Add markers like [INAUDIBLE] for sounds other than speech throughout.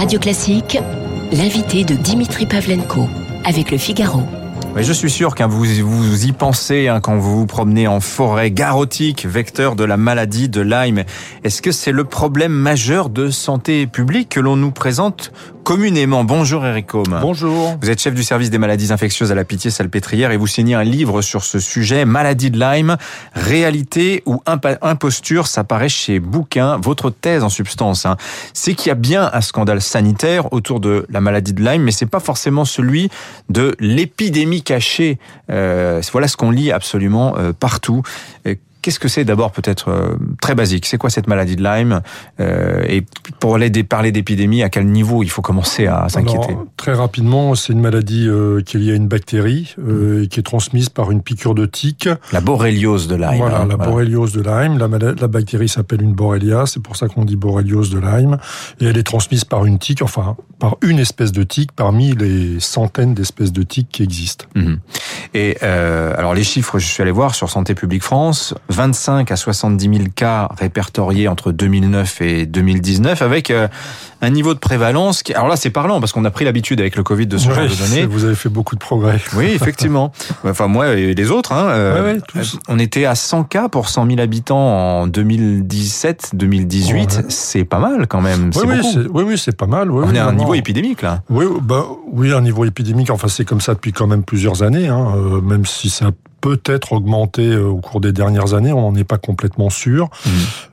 Radio Classique, l'invité de Dimitri Pavlenko avec le Figaro. Mais je suis sûr que vous, vous y pensez hein, quand vous vous promenez en forêt garotique, vecteur de la maladie de Lyme. Est-ce que c'est le problème majeur de santé publique que l'on nous présente communément Bonjour Eric Combe. Bonjour. Vous êtes chef du service des maladies infectieuses à la Pitié-Salpêtrière et vous signez un livre sur ce sujet, Maladie de Lyme, réalité ou imposture, ça paraît chez Bouquin. Votre thèse en substance, hein, c'est qu'il y a bien un scandale sanitaire autour de la maladie de Lyme, mais c'est pas forcément celui de l'épidémie cachée. Euh, voilà ce qu'on lit absolument euh, partout. Qu'est-ce que c'est d'abord peut-être euh, très basique? C'est quoi cette maladie de Lyme? Euh, Et pour aller parler d'épidémie, à quel niveau il faut commencer à s'inquiéter? Très rapidement, c'est une maladie euh, qui est liée à une bactérie euh, qui est transmise par une piqûre de tique. La borréliose de Lyme. Voilà, la borréliose de Lyme. La, la bactérie s'appelle une borrelia, c'est pour ça qu'on dit borréliose de Lyme. Et elle est transmise par une tique, enfin par une espèce de tique parmi les centaines d'espèces de tiques qui existent. Mmh. Et euh, alors les chiffres, je suis allé voir sur Santé publique France. 25 à 70 000 cas répertoriés entre 2009 et 2019 avec euh, un niveau de prévalence qui... Alors là, c'est parlant parce qu'on a pris l'habitude avec le Covid de ce genre de données. Vous avez fait beaucoup de progrès. Oui, effectivement. [LAUGHS] enfin, moi et les autres. Hein, euh, tous. On était à 100 cas pour 100 000 habitants en 2017, 2018. C'est pas mal quand même. Oui, oui, oui, oui, c'est pas mal. on est à un niveau épidémique là. Oui, bah, oui, un niveau épidémique. Enfin, c'est comme ça depuis quand même plusieurs années. Hein, euh, même si ça peut-être augmenté euh, au cours des dernières années, on n'en est pas complètement sûr, mmh.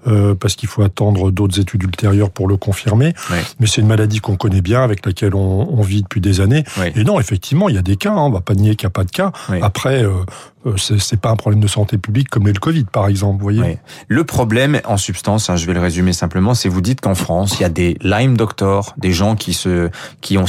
euh, parce qu'il faut attendre d'autres études ultérieures pour le confirmer. Mais c'est une maladie qu'on connaît bien, avec laquelle on, on vit depuis des années. Et non, effectivement, il y a des cas, hein, on va pas nier qu'il n'y a pas de cas. Après, euh, c'est pas un problème de santé publique comme le Covid, par exemple, vous voyez. Le problème, en substance, hein, je vais le résumer simplement, c'est vous dites qu'en France, il y a des Lyme doctors, des gens qui se, qui ont,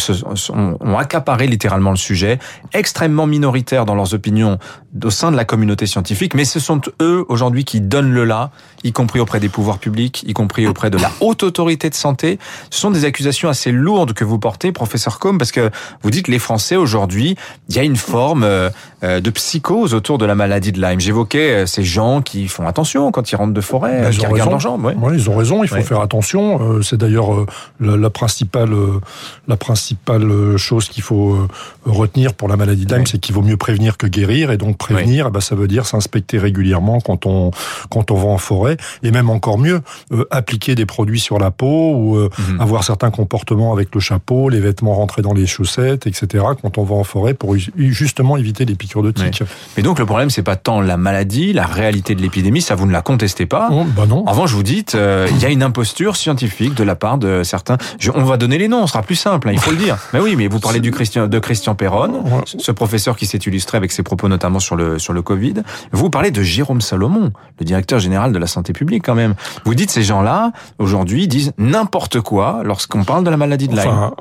accaparé littéralement le sujet, extrêmement minoritaires dans leurs opinions au sein de la communauté scientifique, mais ce sont eux aujourd'hui qui donnent le là, y compris auprès des pouvoirs publics, y compris auprès de la haute autorité de santé. Ce sont des accusations assez lourdes que vous portez, professeur Combe, parce que vous dites que les Français aujourd'hui, il y a une forme euh, de psychose autour de la maladie de Lyme. J'évoquais ces gens qui font attention quand ils rentrent de forêt, Ben, qui regardent leurs jambes. Ouais. Ouais, ils ont raison, il faut Ouais. faire attention. Euh, C'est d'ailleurs euh, la, la principale, euh, la principale chose qu'il faut euh, retenir pour la maladie de Lyme, c'est qu'il vaut mieux prévenir que guérir. Et donc prévenir, eh ben, ça veut dire s'inspecter régulièrement quand on quand on va en forêt, et même encore mieux, euh, appliquer des produits sur la peau ou euh, Mhm. avoir certains comportements avec le chapeau, les vêtements rentrés dans les chaussettes, etc. Quand on va en forêt pour ju- justement éviter les piqûres de tiques. Mais donc le problème, c'est pas tant la maladie, la réalité de l'épidémie, ça vous ne la contestez pas. Oh, bah non. En revanche, vous dites, euh, il y a une imposture scientifique de la part de certains. Je- on va donner les noms, ce sera plus simple, hein, il faut le dire. Mais oui, mais vous parlez du Christian, de Christian Perron, Ouais. ce professeur qui s'est illustré avec ses propos notamment sur le sur le Covid. Vous parlez de Jérôme Salomon, le directeur général de la santé publique quand même. Vous dites ces gens-là aujourd'hui disent n'importe quoi lorsqu'on parle de la maladie de Lyme. Enfin,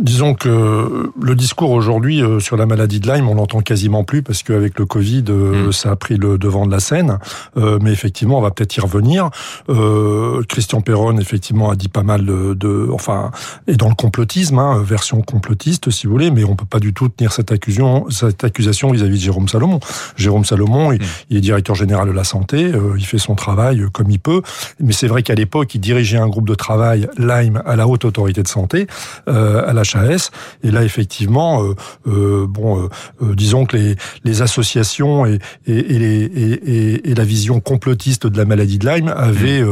disons que le discours aujourd'hui euh, sur la maladie de Lyme, on l'entend quasiment plus parce qu'avec le Covid, euh, Mm. ça a pris le devant de la scène. Euh, mais effectivement, on va peut-être y revenir. Euh, Christian Perron, effectivement, a dit pas mal de, de enfin, et dans le complotisme, hein, version complotiste, si vous voulez. Mais on peut pas du tout tenir cette accusation, cette accusation vis-à-vis de Jérôme Salomon. Jérôme Salomon, il, Mm. il est directeur général de la santé. euh, il fait son travail comme il peut. Mais c'est vrai qu'à l'époque, il dirigeait un groupe de travail Lyme à la haute autorité de santé. Euh, à l'HAS. Et là, effectivement, euh, euh, bon, euh, disons que les, les associations et, et, et, les, et, la vision complotiste de la maladie de Lyme avaient,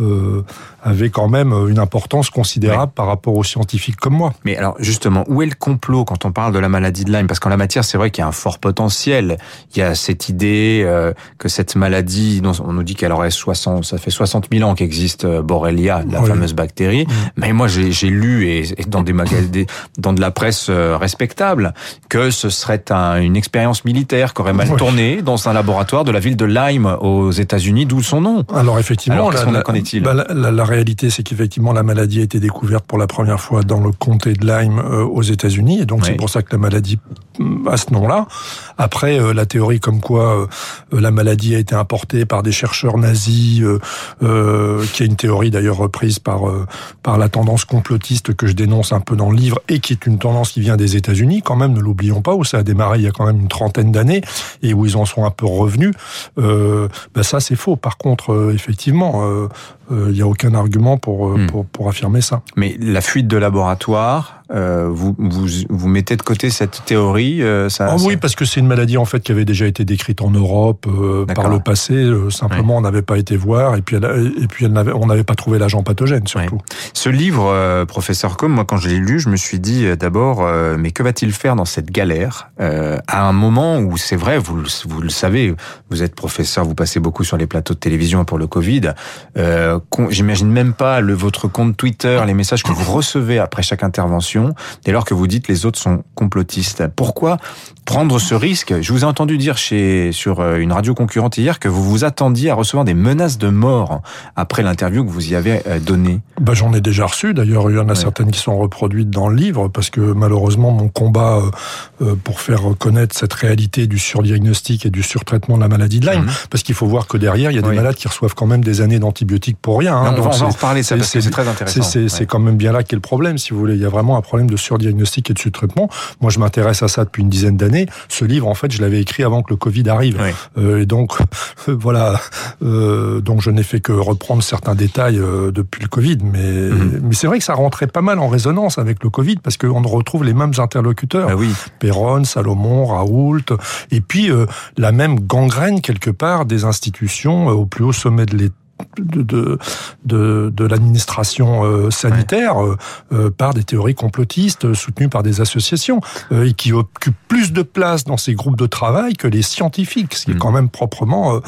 euh, avaient quand même une importance considérable par rapport aux scientifiques comme moi. Mais alors justement, où est le complot quand on parle de la maladie de Lyme? Parce qu'en la matière, c'est vrai qu'il y a un fort potentiel. Il y a cette idée que cette maladie, dont on nous dit qu'elle aurait 60, ça fait 60 000 ans qu'existe Borrelia, la Oui. fameuse bactérie. Mais moi, j'ai j'ai lu et, et dans des magasins, dans de la presse euh, respectable, que ce serait un- une expérience militaire qui aurait mal tourné dans un laboratoire de la ville de Lyme aux États-Unis, d'où son nom. Alors effectivement, Alors, la, qu'en est-il? bah, la, la- la réalité, c'est qu'effectivement, la maladie a été découverte pour la première fois dans le comté de Lyme euh, aux États-Unis, et donc Oui. c'est pour ça que la maladie mm, a ce nom-là. Après, euh, la théorie comme quoi euh, la maladie a été importée par des chercheurs nazis, qui est une théorie d'ailleurs reprise par par la tendance complotiste que je dénonce un peu dans livre et qui est une tendance qui vient des États-Unis, quand même, ne l'oublions pas, où ça a démarré il y a quand même une trentaine d'années et où ils en sont un peu revenus. Euh, ben ça, c'est faux. Par contre, euh, effectivement, euh, il euh, n'y a aucun argument pour, euh, hmm. pour, pour, affirmer ça. Mais la fuite de laboratoire, euh, vous, vous, vous mettez de côté cette théorie euh, ça, oh, Oui, parce que c'est une maladie en fait qui avait déjà été décrite en Europe euh, par le passé. simplement, on n'avait pas été voir et puis, elle, et puis elle on n'avait pas trouvé l'agent pathogène surtout. Ce livre, professeur Com, moi quand je l'ai lu, je me suis dit d'abord, mais que va-t-il faire dans cette galère à un moment où c'est vrai, vous, vous le savez, vous êtes professeur, vous passez beaucoup sur les plateaux de télévision pour le Covid. J'imagine même pas le, votre compte Twitter, les messages que vous recevez après chaque intervention, dès lors que vous dites les autres sont complotistes. Pourquoi prendre ce risque Je vous ai entendu dire chez sur euh, une radio concurrente hier que vous vous attendiez à recevoir des menaces de mort après l'interview que vous y avez euh, donnée. Bah, J'en ai déjà reçu, d'ailleurs il y en a certaines qui sont reproduites dans le livre, parce que malheureusement mon combat euh, pour faire connaître cette réalité du surdiagnostic et du surtraitement de la maladie de Lyme, mhm. parce qu'il faut voir que derrière il y a des malades qui reçoivent quand même des années d'antibiotiques pour rien. Hein, on, va, en reparler, ça, c'est très intéressant. C'est quand même bien là qu'est le problème, si vous voulez. Il y a vraiment un problème de surdiagnostic et de surtraitement. Moi, je m'intéresse à ça depuis une dizaine d'années. Ce livre, en fait, je l'avais écrit avant que le Covid arrive. Euh, et donc, [LAUGHS] voilà. Euh, donc, je n'ai fait que reprendre certains détails euh, depuis le Covid. Mais, mhm. mais c'est vrai que ça rentrait pas mal en résonance avec le Covid parce qu'on retrouve les mêmes interlocuteurs. Ah oui. Perron, Salomon, Raoult. Et puis, la même gangrène, quelque part, des institutions au plus haut sommet de l'État de, de, de, l'administration euh, sanitaire euh, euh, par des théories complotistes soutenues par des associations et qui occupent plus de place dans ces groupes de travail que les scientifiques, ce qui est mm. quand même proprement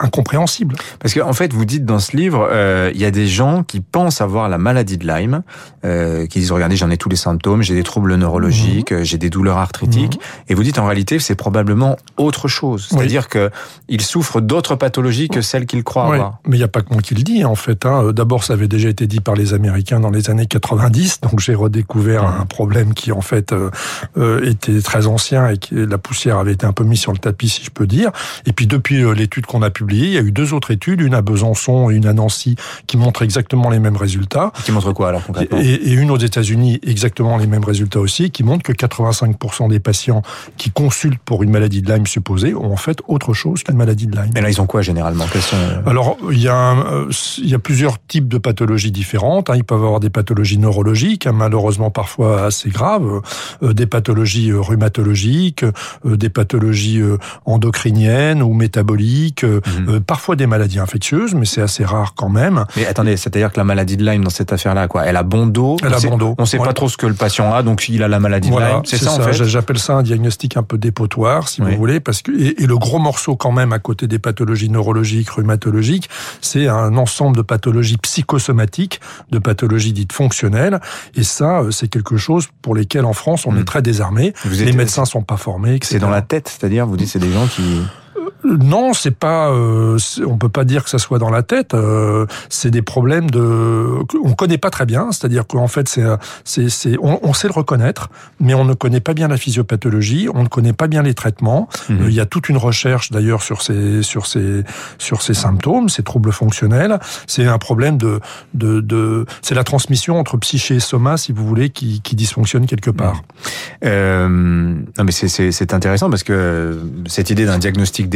incompréhensible. Parce qu'en en fait, vous dites dans ce livre, euh, il y a des gens qui pensent avoir la maladie de Lyme, euh, qui disent regardez, j'en ai tous les symptômes, j'ai des troubles neurologiques, mhm. j'ai des douleurs arthritiques, mhm. et vous dites en réalité, c'est probablement autre chose. C'est-à-dire que ils souffrent d'autres pathologies que celles qu'ils croient avoir. Mais il n'y a pas que moi qui le dis en fait. Hein. D'abord, ça avait déjà été dit par les Américains dans les années 90, donc j'ai redécouvert mhm. un problème qui en fait euh, euh, était très ancien et que la poussière avait été un peu mise sur le tapis, si je peux dire. Et puis depuis euh, l'étude qu'on a publiée il y a eu deux autres études, une à Besançon et une à Nancy, qui montrent exactement les mêmes résultats. Qui montrent quoi alors concrètement? Et, une aux États-Unis, exactement les mêmes résultats aussi, qui montrent que 85% des patients qui consultent pour une maladie de Lyme supposée ont en fait autre chose qu'une maladie de Lyme. Mais là, ils ont quoi généralement? Sont... Euh, alors, il y, a euh, il y a plusieurs types de pathologies différentes. Hein. Ils peuvent avoir des pathologies neurologiques, hein, malheureusement parfois assez graves, euh, des pathologies rhumatologiques, des pathologies endocriniennes ou métaboliques, mhm. Mhm. Euh, parfois des maladies infectieuses, mais c'est assez rare quand même. Mais attendez, c'est-à-dire que la maladie de Lyme dans cette affaire-là, quoi, elle a bon dos. Elle a bon dos. On sait pas trop ce que le patient a, donc il a la maladie de Lyme. C'est ça, en fait. J'appelle ça un diagnostic un peu dépotoir, si vous voulez, parce que et, le gros morceau quand même à côté des pathologies neurologiques, rhumatologiques, c'est un ensemble de pathologies psychosomatiques, de pathologies dites fonctionnelles, et ça, euh, c'est quelque chose pour lesquels en France on est hmm. très désarmé. Les médecins sont pas formés. C'est dans la tête, c'est-à-dire vous dites c'est des gens qui non, c'est pas. Euh, on peut pas dire que ça soit dans la tête. Euh, c'est des problèmes de. On connaît pas très bien. C'est-à-dire qu'en fait, c'est, c'est, c'est, on, sait le reconnaître, mais on ne connaît pas bien la physiopathologie. On ne connaît pas bien les traitements. Mhm. Il y a toute une recherche d'ailleurs sur ces, sur ces, sur ces symptômes, ces troubles fonctionnels. C'est un problème de, de, de c'est la transmission entre psyché et soma, si vous voulez, qui, qui dysfonctionne quelque part. Mhm. Euh, non, mais c'est, c'est, c'est intéressant parce que cette idée d'un diagnostic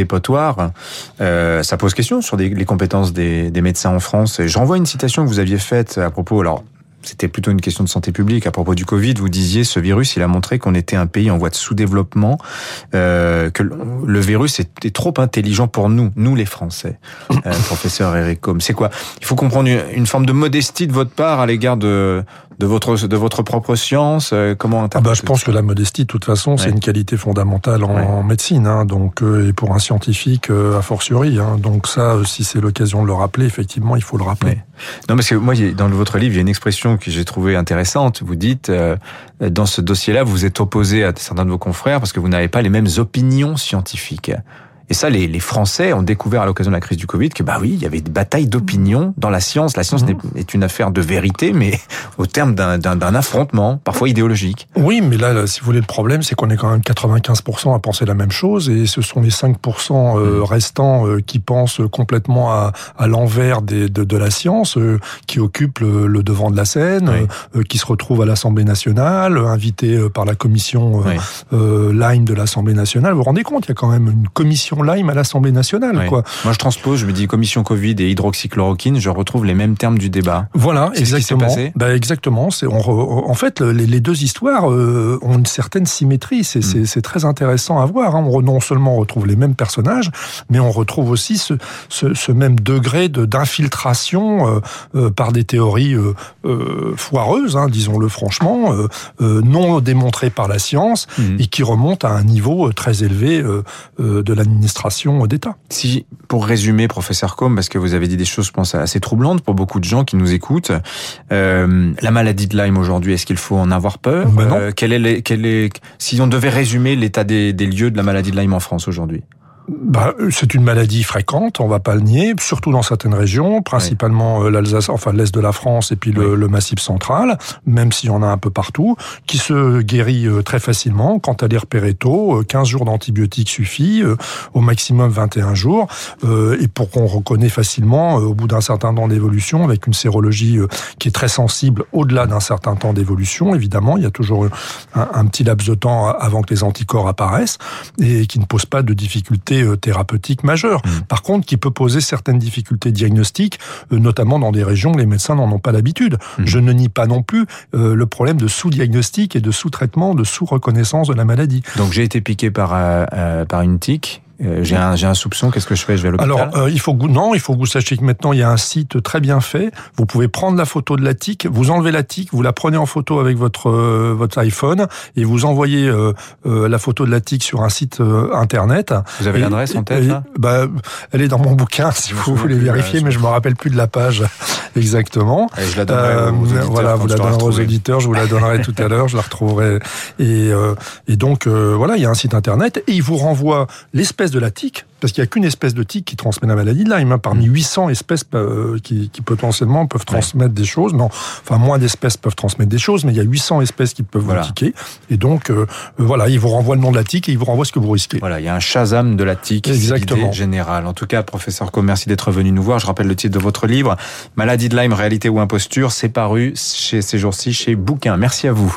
euh, ça pose question sur les compétences des, médecins en France. Et je renvoie une citation que vous aviez faite à propos, alors c'était plutôt une question de santé publique. À propos du Covid, vous disiez ce virus, il a montré qu'on était un pays en voie de sous-développement, euh, que le virus était trop intelligent pour nous, nous les Français. Euh, professeur Eric Combe, c'est quoi? Il faut comprendre une, forme de modestie de votre part à l'égard de de votre de votre propre science euh, Comment ah bah, Je pense que la modestie, de toute façon, c'est une qualité fondamentale en, médecine, hein, donc euh, et pour un scientifique euh, a fortiori. Hein, donc ça, si c'est l'occasion de le rappeler, effectivement, il faut le rappeler. Non, parce que moi, dans votre livre, il y a une expression que j'ai trouvée intéressante. Vous dites, dans ce dossier-là, vous êtes opposé à certains de vos confrères parce que vous n'avez pas les mêmes opinions scientifiques. Et ça, les, les Français ont découvert à l'occasion de la crise du Covid que bah oui, il y avait des batailles d'opinion dans la science. La science mmh. est une affaire de vérité, mais [LAUGHS] au terme d'un affrontement, parfois idéologique. Oui, mais là, si vous voulez, le problème, c'est qu'on est quand même 95% à penser la même chose, et ce sont les 5% euh, mmh. restants euh, qui pensent complètement à, à l'envers de, de, la science, euh, qui occupent le, devant de la scène, qui se retrouvent à l'Assemblée nationale, invités par la commission oui. Line de l'Assemblée nationale. Vous vous rendez compte, il y a quand même une commission Lyme à l'Assemblée nationale. Quoi. Moi, je transpose, je me dis commission Covid et hydroxychloroquine, je retrouve les mêmes termes du débat. Voilà, exactement. Ce bah, exactement. C'est, on, en fait, les, deux histoires euh, ont une certaine symétrie. Mm. C'est, c'est, très intéressant à voir. Hein. On, non seulement on retrouve les mêmes personnages, mais on retrouve aussi ce, ce, ce même degré de, d'infiltration euh, euh, par des théories foireuses, hein, disons-le franchement, non démontrées par la science mm. et qui remontent à un niveau très élevé de l'administration d'État. Si, pour résumer, professeur Combe, parce que vous avez dit des choses, je pense, assez troublantes pour beaucoup de gens qui nous écoutent, euh, la maladie de Lyme aujourd'hui, est-ce qu'il faut en avoir peur? Ben euh, quel est, quel est, Si on devait résumer l'état des, des lieux de la maladie de Lyme en France aujourd'hui? Bah, c'est une maladie fréquente, on va pas le nier, surtout dans certaines régions, principalement oui. Euh, l'Alsace, enfin l'est de la France et puis le, oui. le, Massif central, même s'il y en a un peu partout, qui se guérit euh, très facilement quand elle est repérée tôt. 15 euh, jours d'antibiotiques suffit, au maximum 21 jours, et pour qu'on reconnaît facilement au bout d'un certain temps d'évolution, avec une sérologie qui est très sensible au-delà d'un certain temps d'évolution. Évidemment, il y a toujours un, un petit laps de temps avant que les anticorps apparaissent et qui ne pose pas de difficultés difficultés thérapeutiques majeures. Mmh. Par contre, qui peut poser certaines difficultés diagnostiques, euh, notamment dans des régions où les médecins n'en ont pas l'habitude. Mmh. Je ne nie pas non plus euh, le problème de sous-diagnostic et de sous-traitement, de sous-reconnaissance de la maladie. Donc j'ai été piqué par, euh, euh par une tique euh, j'ai un, un, soupçon, qu'est-ce que je fais? Je vais à l'hôpital? Alors, euh, il faut que, non, il faut que vous sachiez que maintenant, il y a un site très bien fait. Vous pouvez prendre la photo de la tique, vous enlevez la tique, vous la prenez en photo avec votre, euh, votre iPhone et vous envoyez euh, euh, la photo de la tique sur un site Internet. Vous avez l'adresse en tête, là? bah, Elle est dans mon bouquin, si vous voulez vérifier, mais je me rappelle plus de la page [LAUGHS] exactement. Et je la donnerai aux auditeurs Voilà, vous la donnerez aux auditeurs, je vous la donnerai tout à l'heure, je la retrouverai. Et, et donc, voilà, il y a un site Internet et il vous renvoie l'espèce de la tique parce qu'il n'y a qu'une espèce de tique qui transmet la maladie de Lyme. Hein, parmi 800 espèces euh, qui, qui, potentiellement peuvent transmettre ouais. des choses, non, enfin moins d'espèces peuvent transmettre des choses, mais il y a 800 espèces qui peuvent voilà. vous tiquer. Et donc, euh, voilà, il vous renvoie le nom de la tique et il vous renvoie ce que vous risquez. Voilà, il y a un Shazam de la tique. Exactement. général. En tout cas, professeur Co, merci d'être venu nous voir. Je rappelle le titre de votre livre, Maladie de Lyme, réalité ou imposture. C'est paru chez ces jours-ci chez Bouquin. Merci à vous.